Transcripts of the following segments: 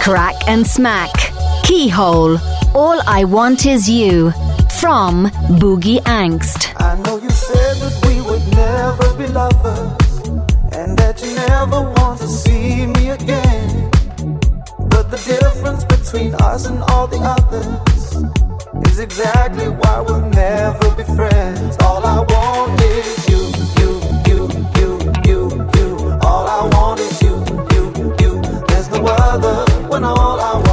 Kraak and Smaak. Keyhole. All I Want Is You. From Boogie Angst. I know you said that we would never be lovers. And that you never want to see me again. But the difference between us and all the others is exactly why we'll never be friends. All I want is you, other wanna all I want.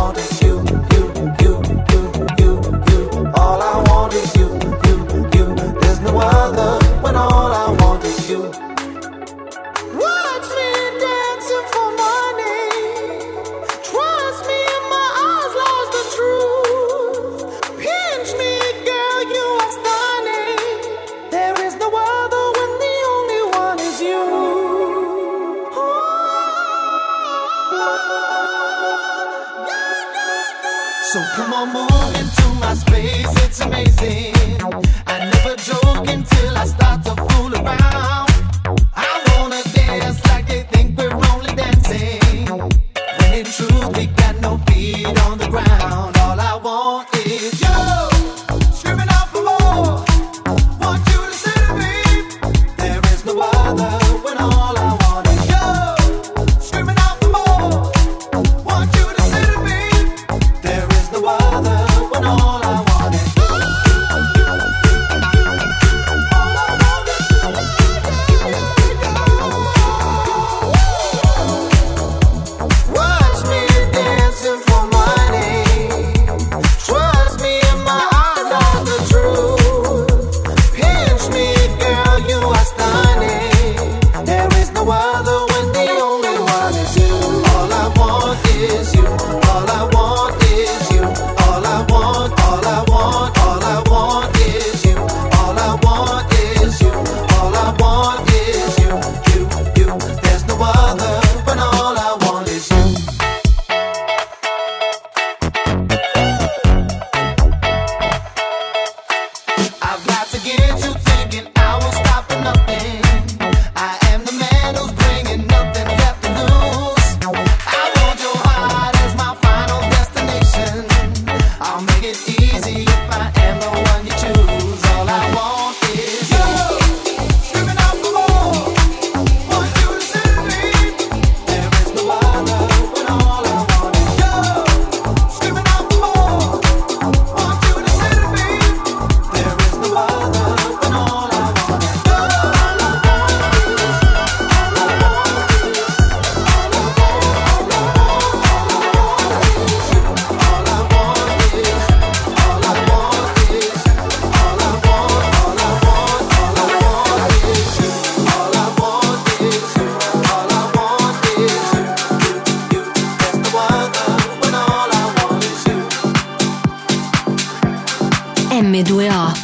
move into my space, it's amazing.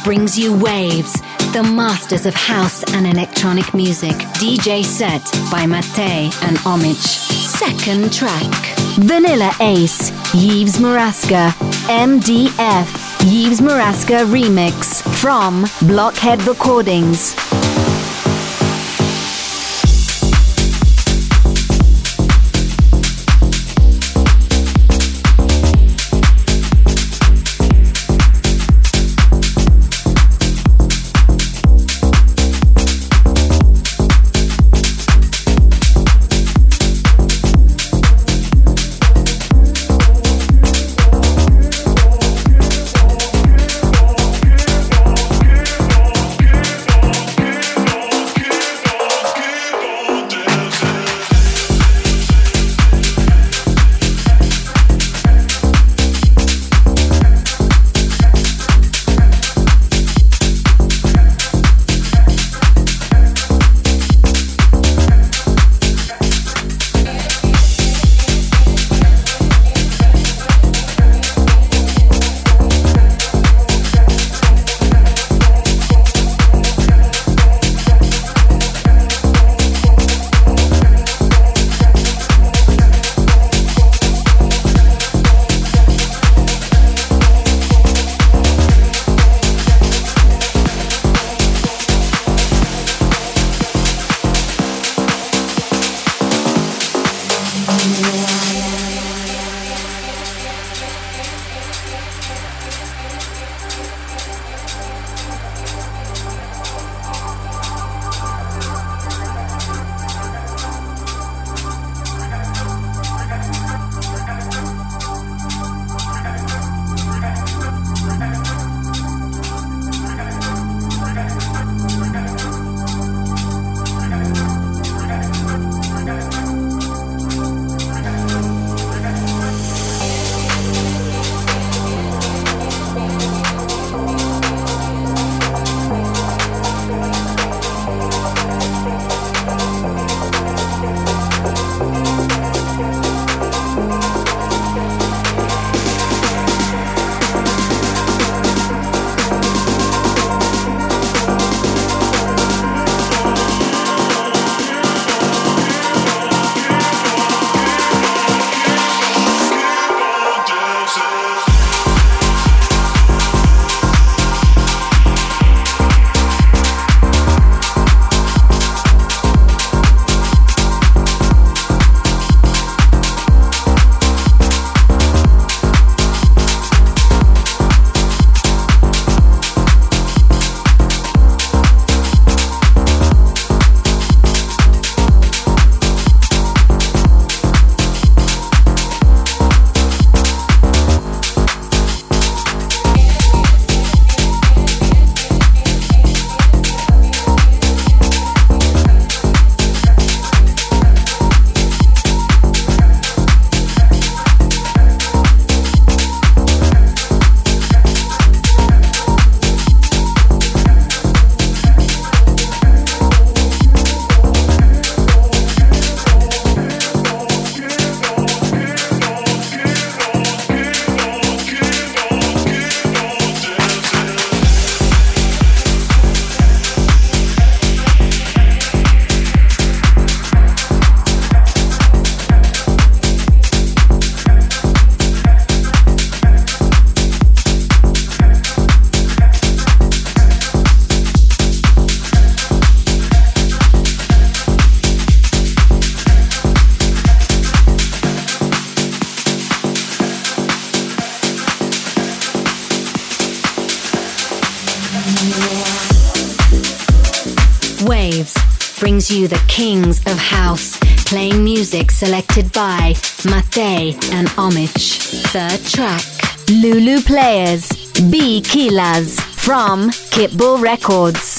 brings you Waves, the masters of house and electronic music. DJ set by Mattei and Omich. Second track Vanilla Ace, Yves Murasca, MDF, Yves Murasca remix from Blockhead Recordings. Brings you the kings of house, playing music selected by Mattei and Omich. Third track, Loulou Players, Be Killaz from Kittball Records.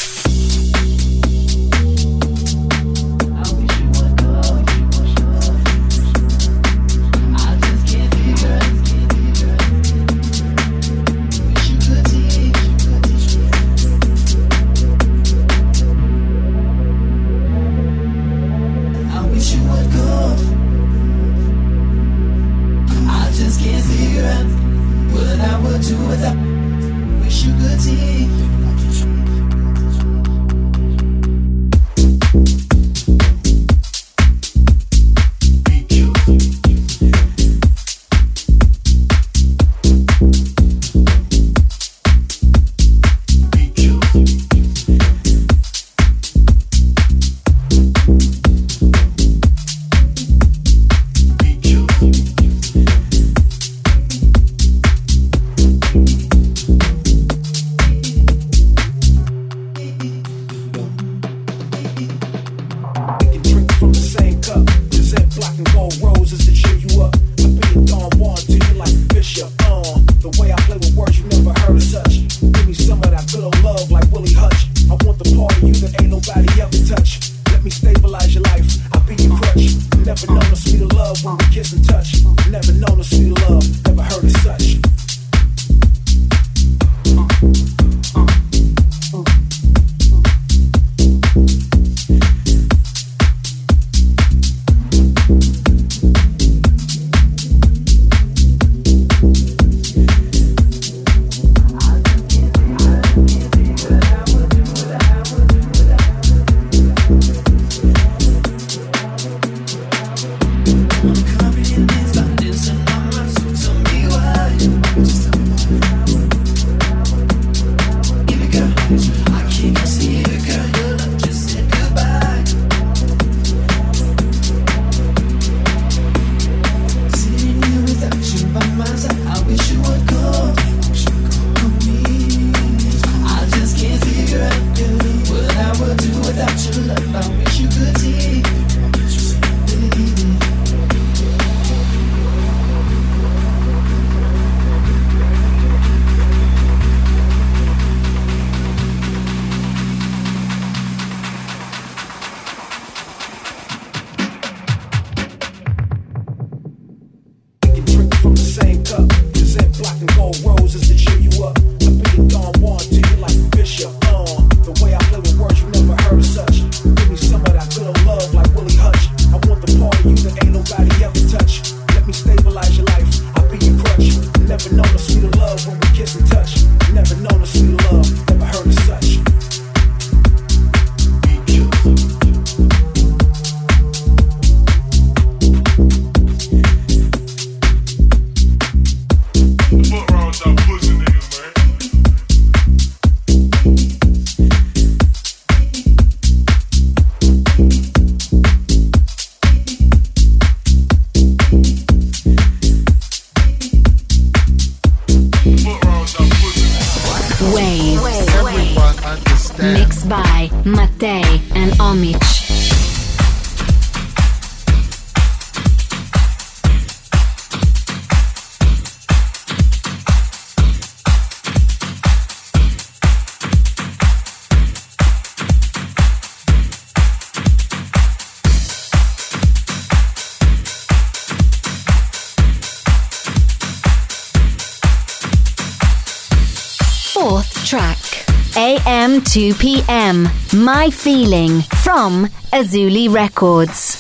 2 PM. My Feeling from Azuli Records.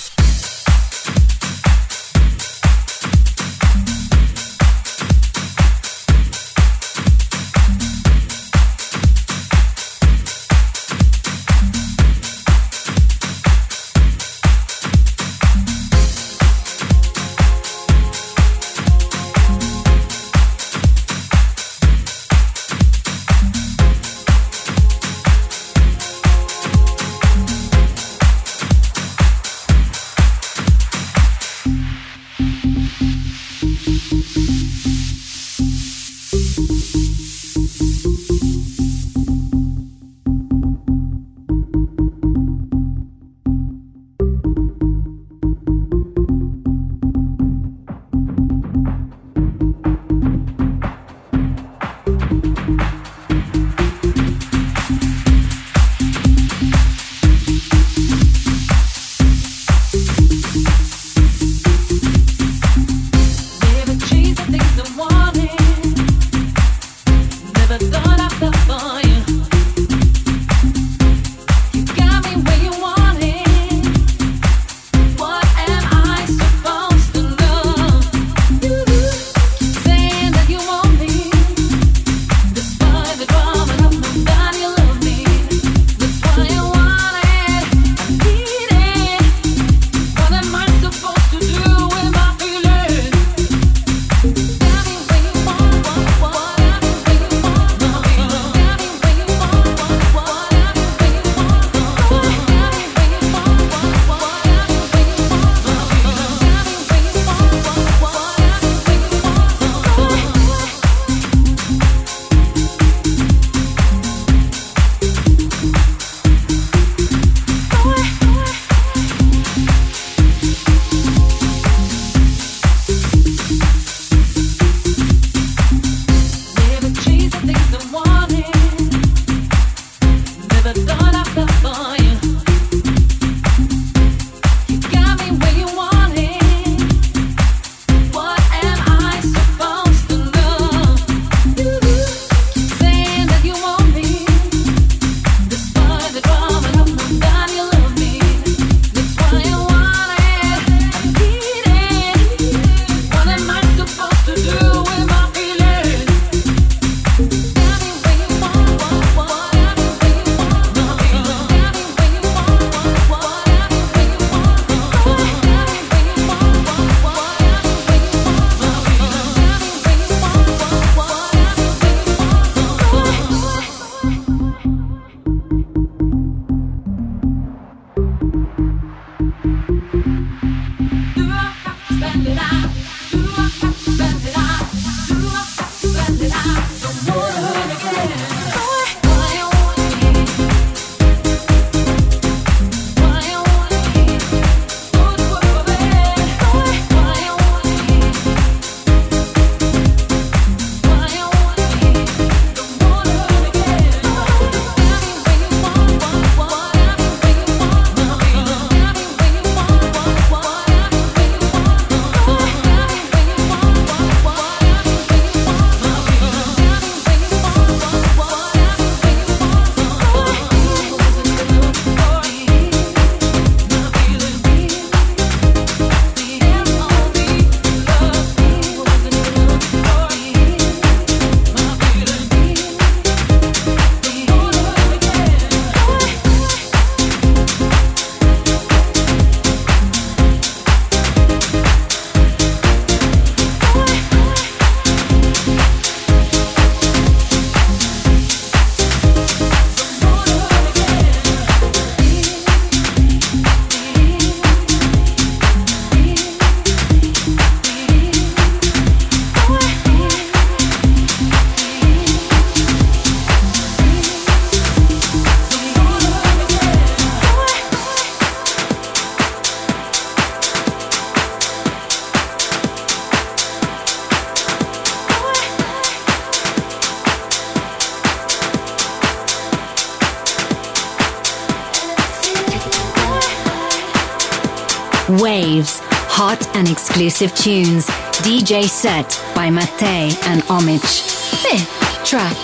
Tunes. DJ set by Mattei and Omich. Fifth track.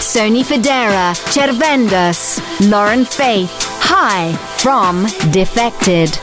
Sonny Fodera, Cervendos, Lauren Faith, High from Defected.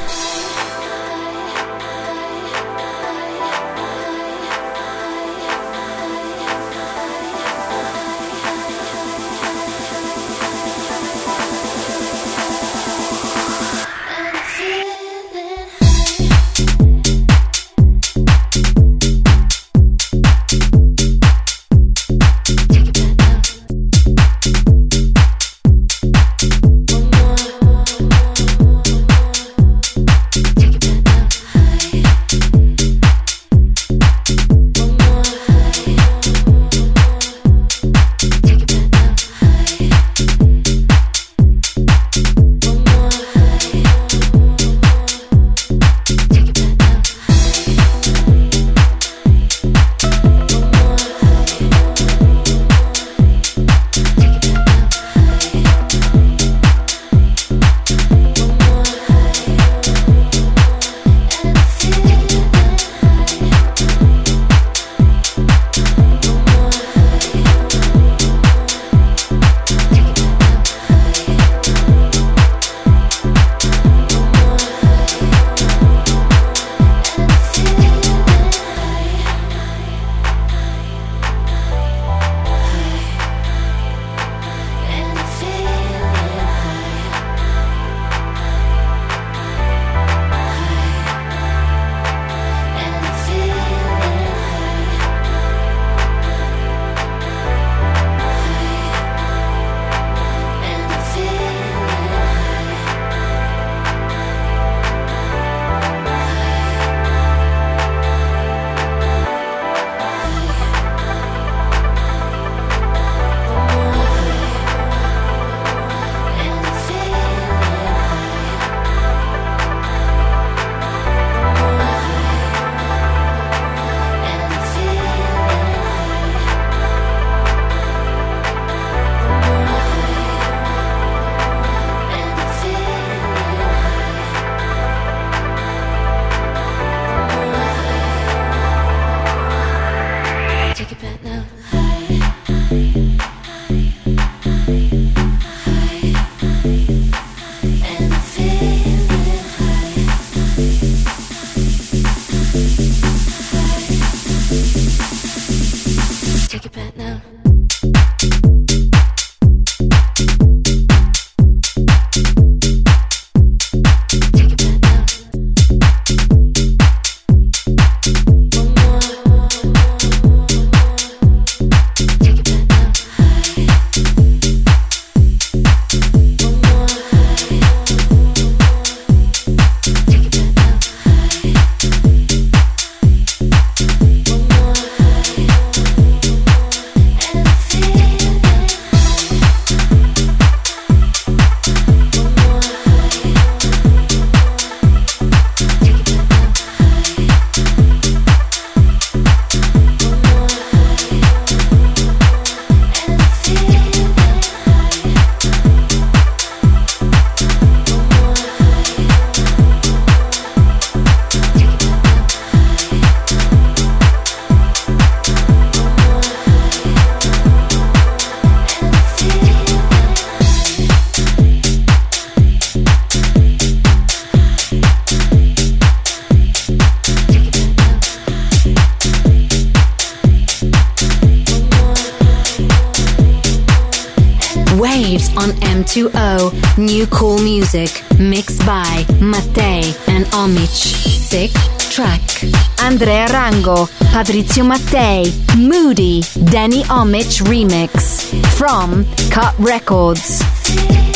Andrea Patrizio Mattei, Moody, Danny Omich remix. From Cut Records.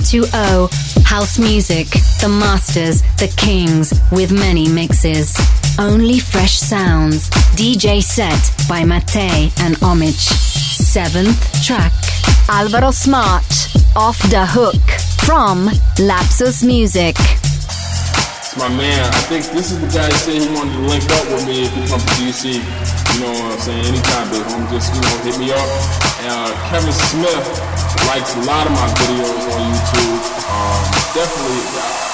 120. House music, the masters, the kings, with many mixes. Only fresh sounds. DJ set by Mattei and Omich. Seventh track. Alvaro Smart, Off the Hook, from Lapsus Music. It's my man. I think this is the guy that said he wanted to link up with me if he comes to DC. You know what I'm saying? Anytime, big home, just, you know, hit me up. And, uh, Kevin Smith likes a lot of my videos on YouTube. Um, definitely,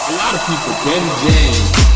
a lot of people. Ben James.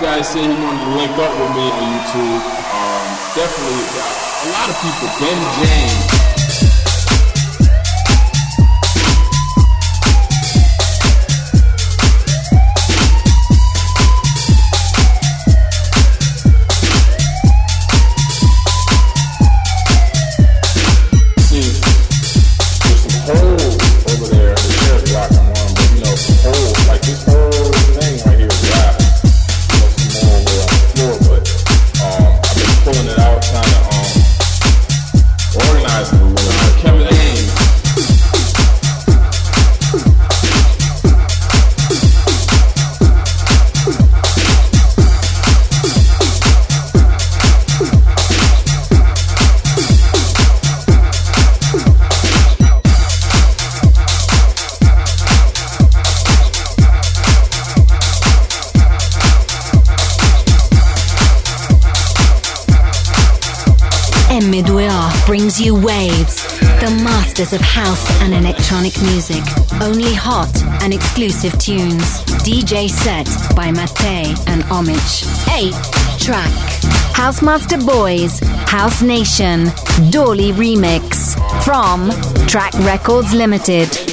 guys and exclusive tunes. DJ set by Mattei and Omich. 8 track. Housemaster Boys, House Nation, Doorly Remix. From Trax Records Limited.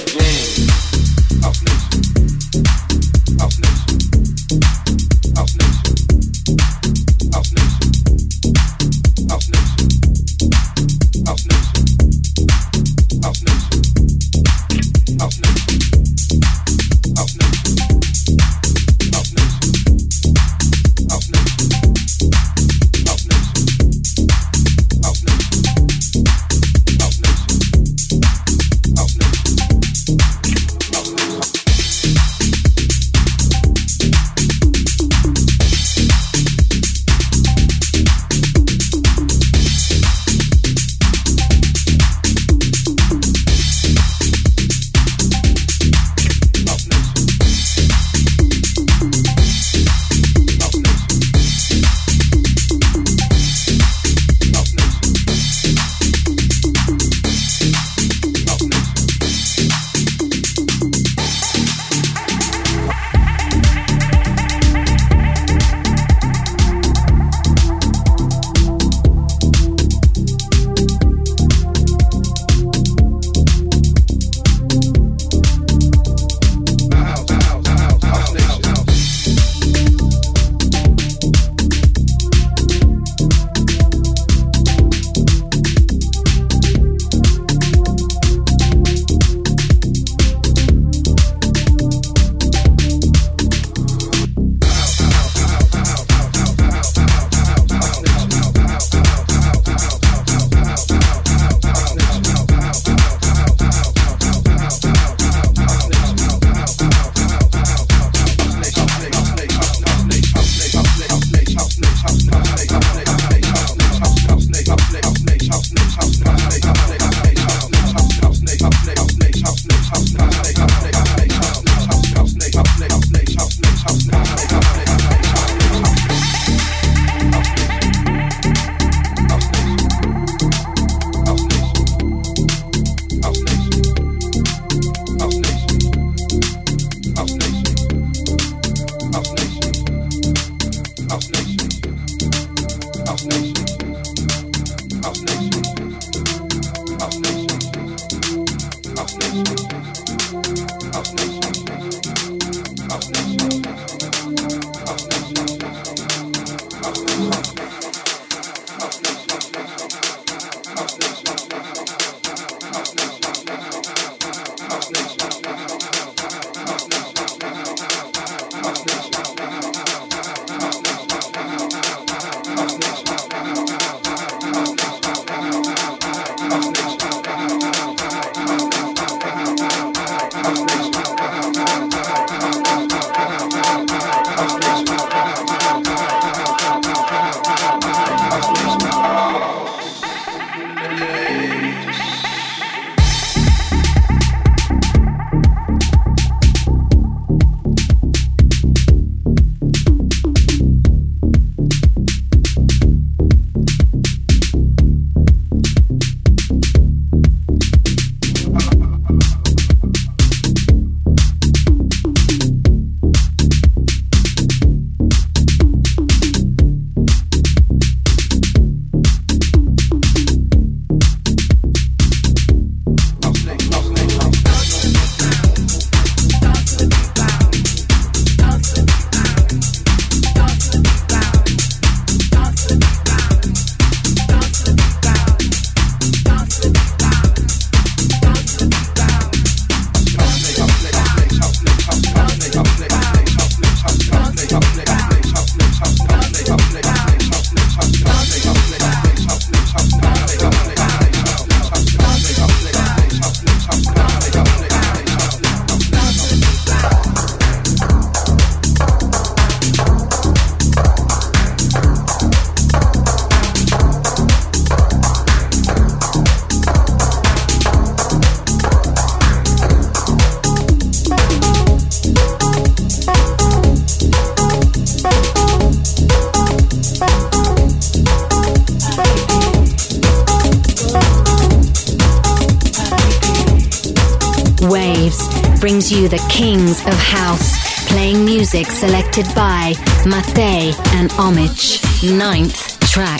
Selected by Mattei and Omich. Ninth track.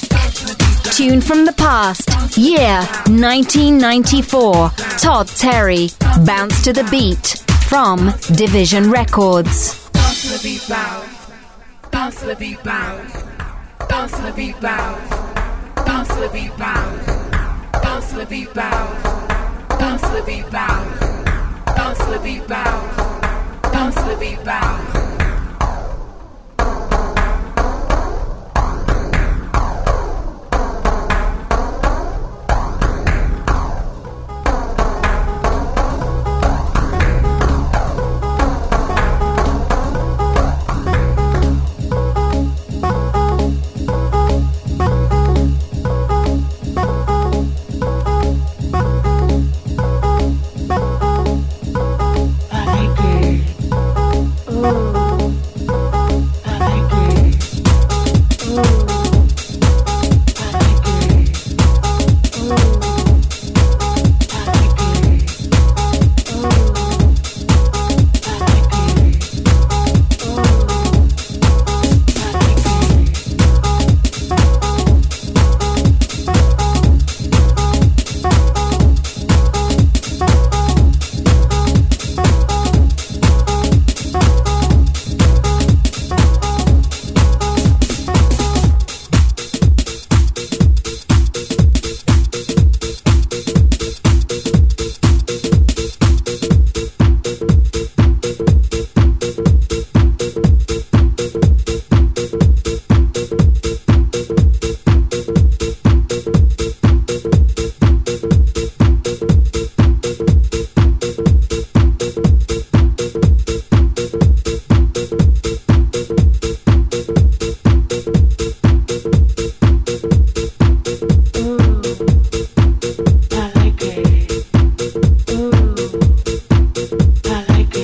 Tune from the past, year 1994. Todd Terry, Bounce to the Beat from D:vision Records. Bounce to the beat, bounce. Bounce to the beat, bounce. Bounce to the beat, bounce. Bounce to the beat, bounce. Bounce to the beat, bounce. Bounce to the beat, bounce. Bounce to the beat, bounce. Bounce to the beat, bounce.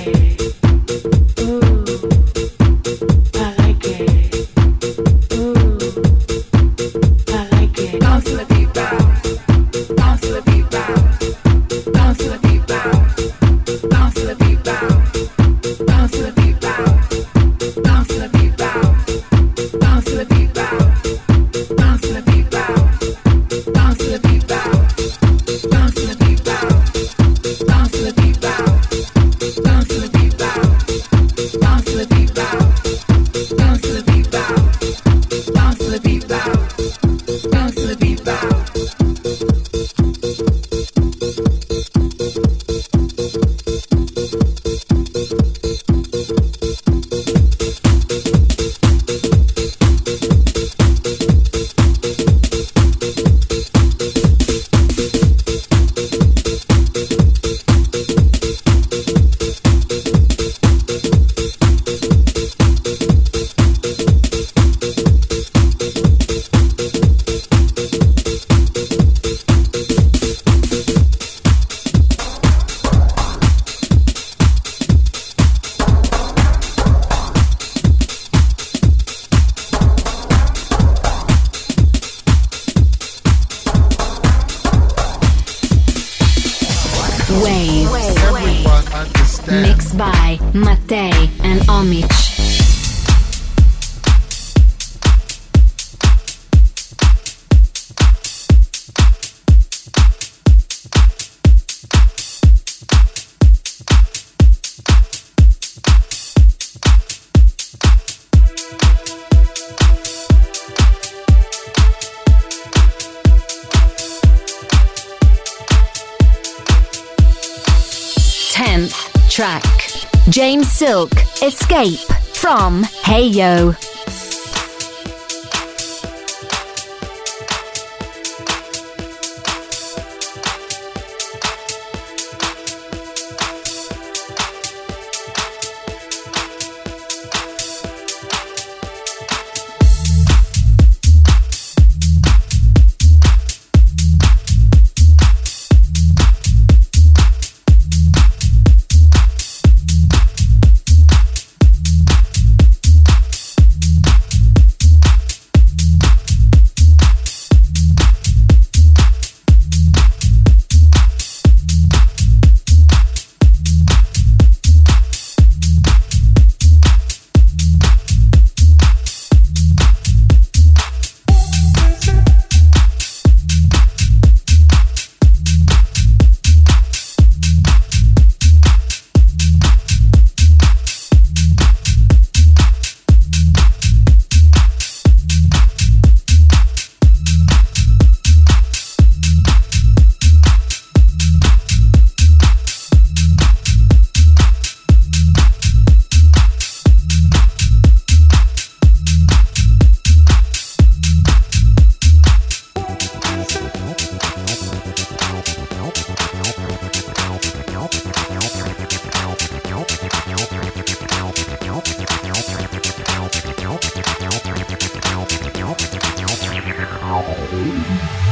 day. James Silk, Escape from Heyo. Oh,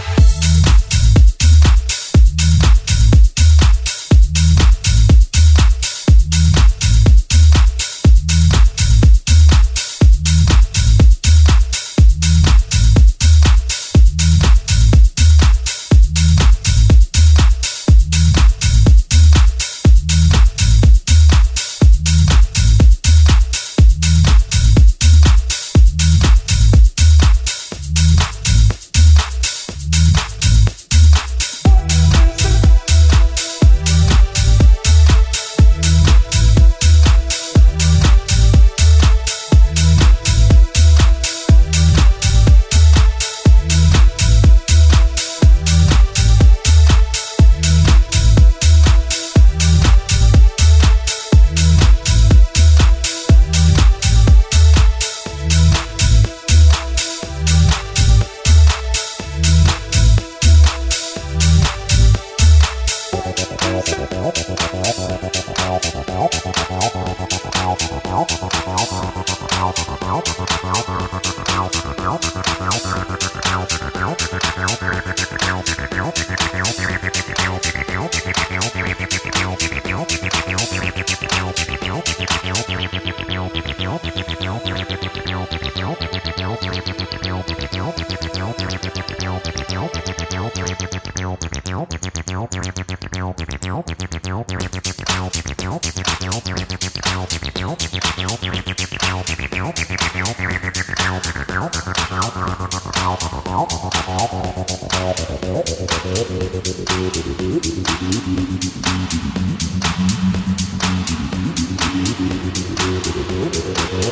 Thank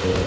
you.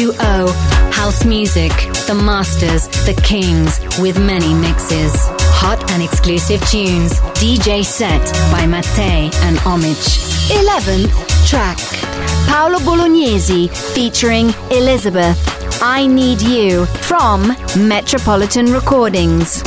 2.0. House music, the masters, the kings, with many mixes. Hot and exclusive tunes. DJ set by Mattei and Omich. 11th track. Paolo Bolognesi featuring Elisabeth. I Need You from Metropolitan Recordings.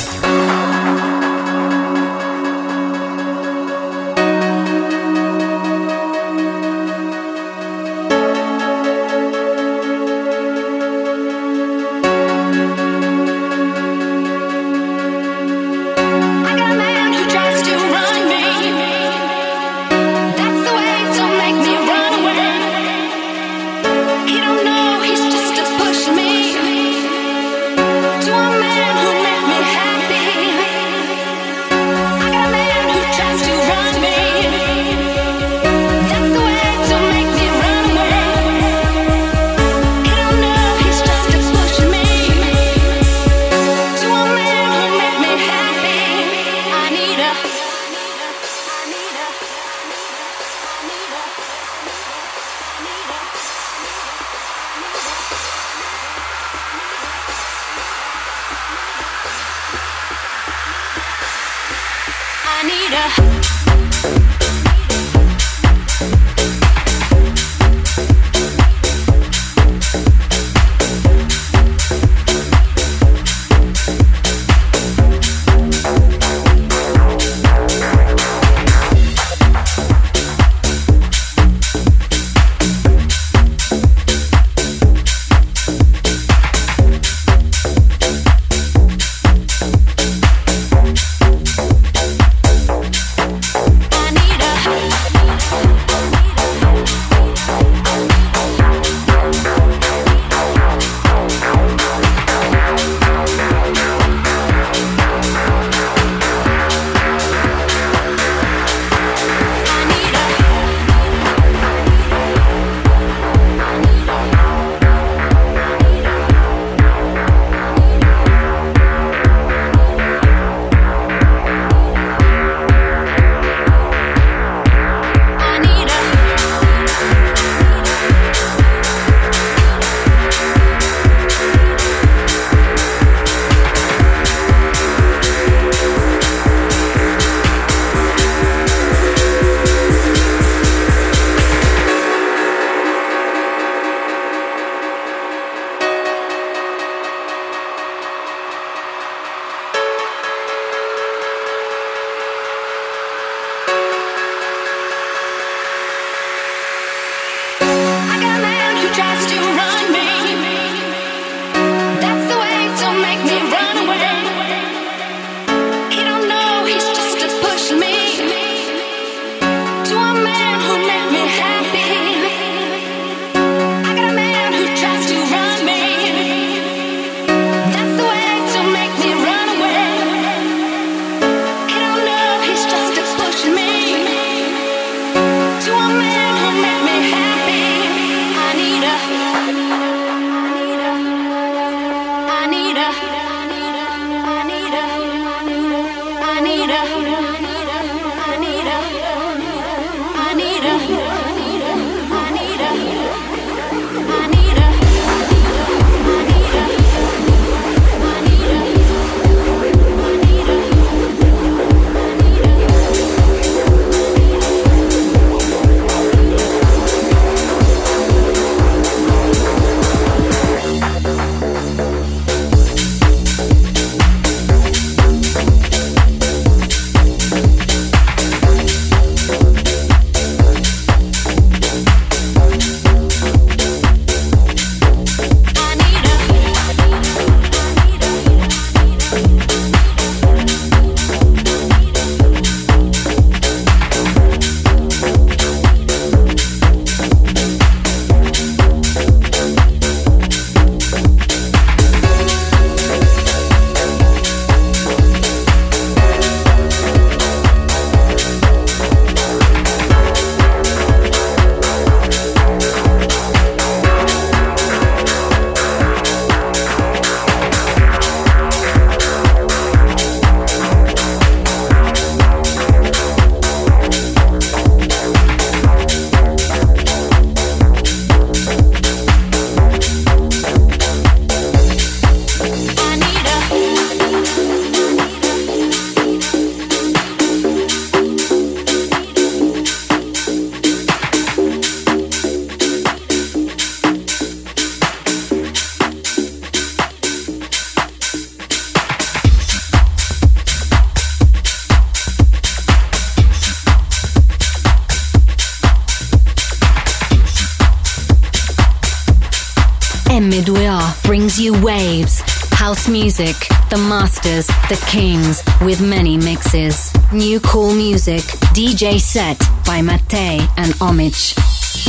Music, the masters, the kings, with many mixes. New cool music, DJ set by Mattei and Omich.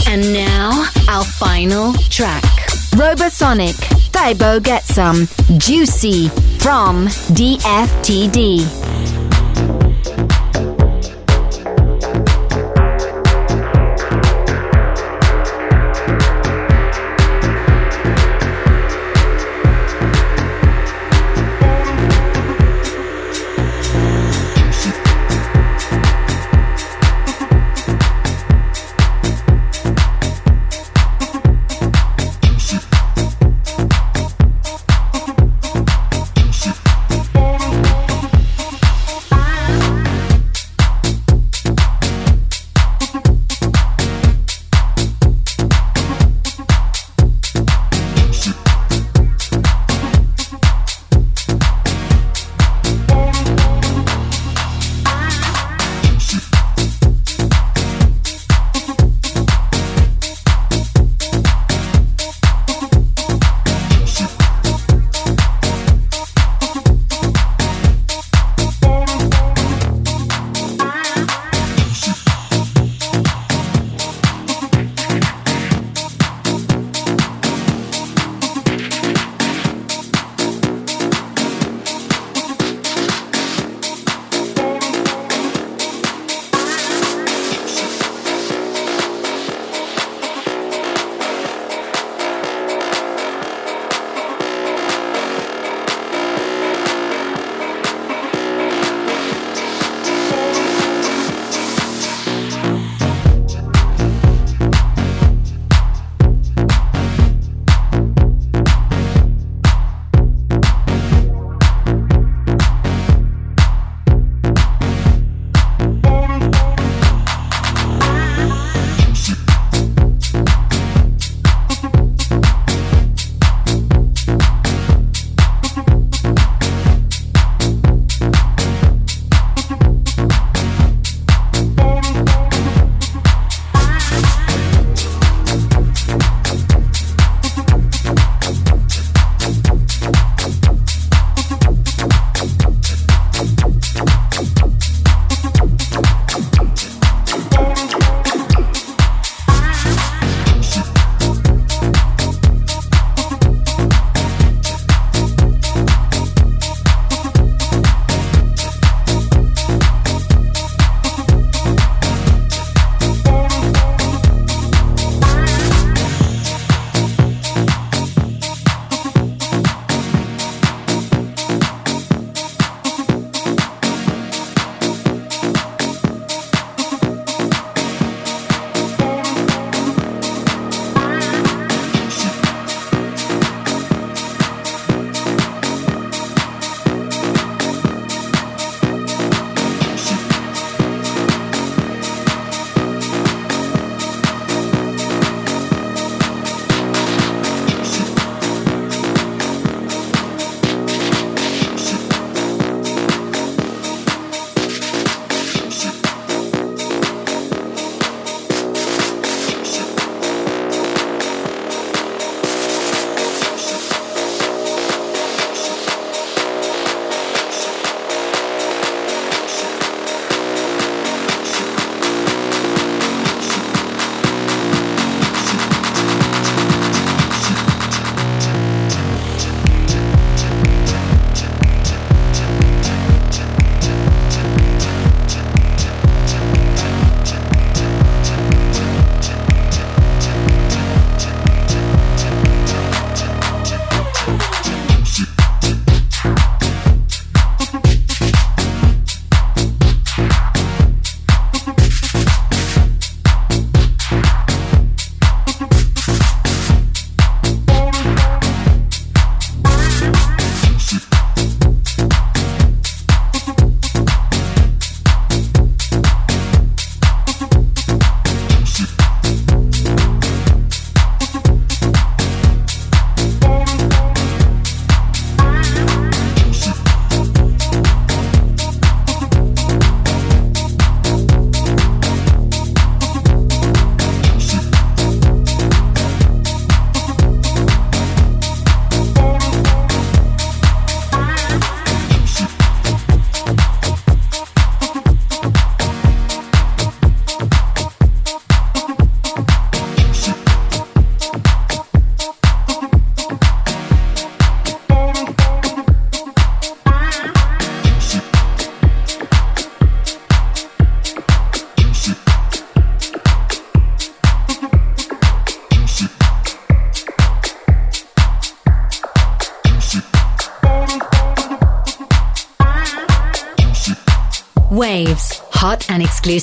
And now, our final track. Robosonic, Thabo Getsome, Juicy, from DFTD.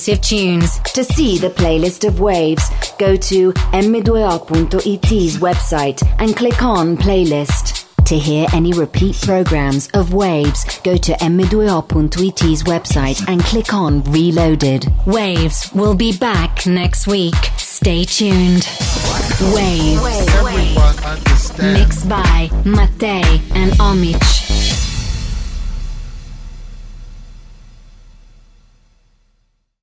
Exclusive tunes. To see the playlist of Waves, go to m2o.it's website and click on Playlist. To hear any repeat programs of Waves, go to m2o.it's website and click on Reloaded. Waves will be back next week. Stay tuned. Waves. Everyone. Mixed by Mattei and Omich.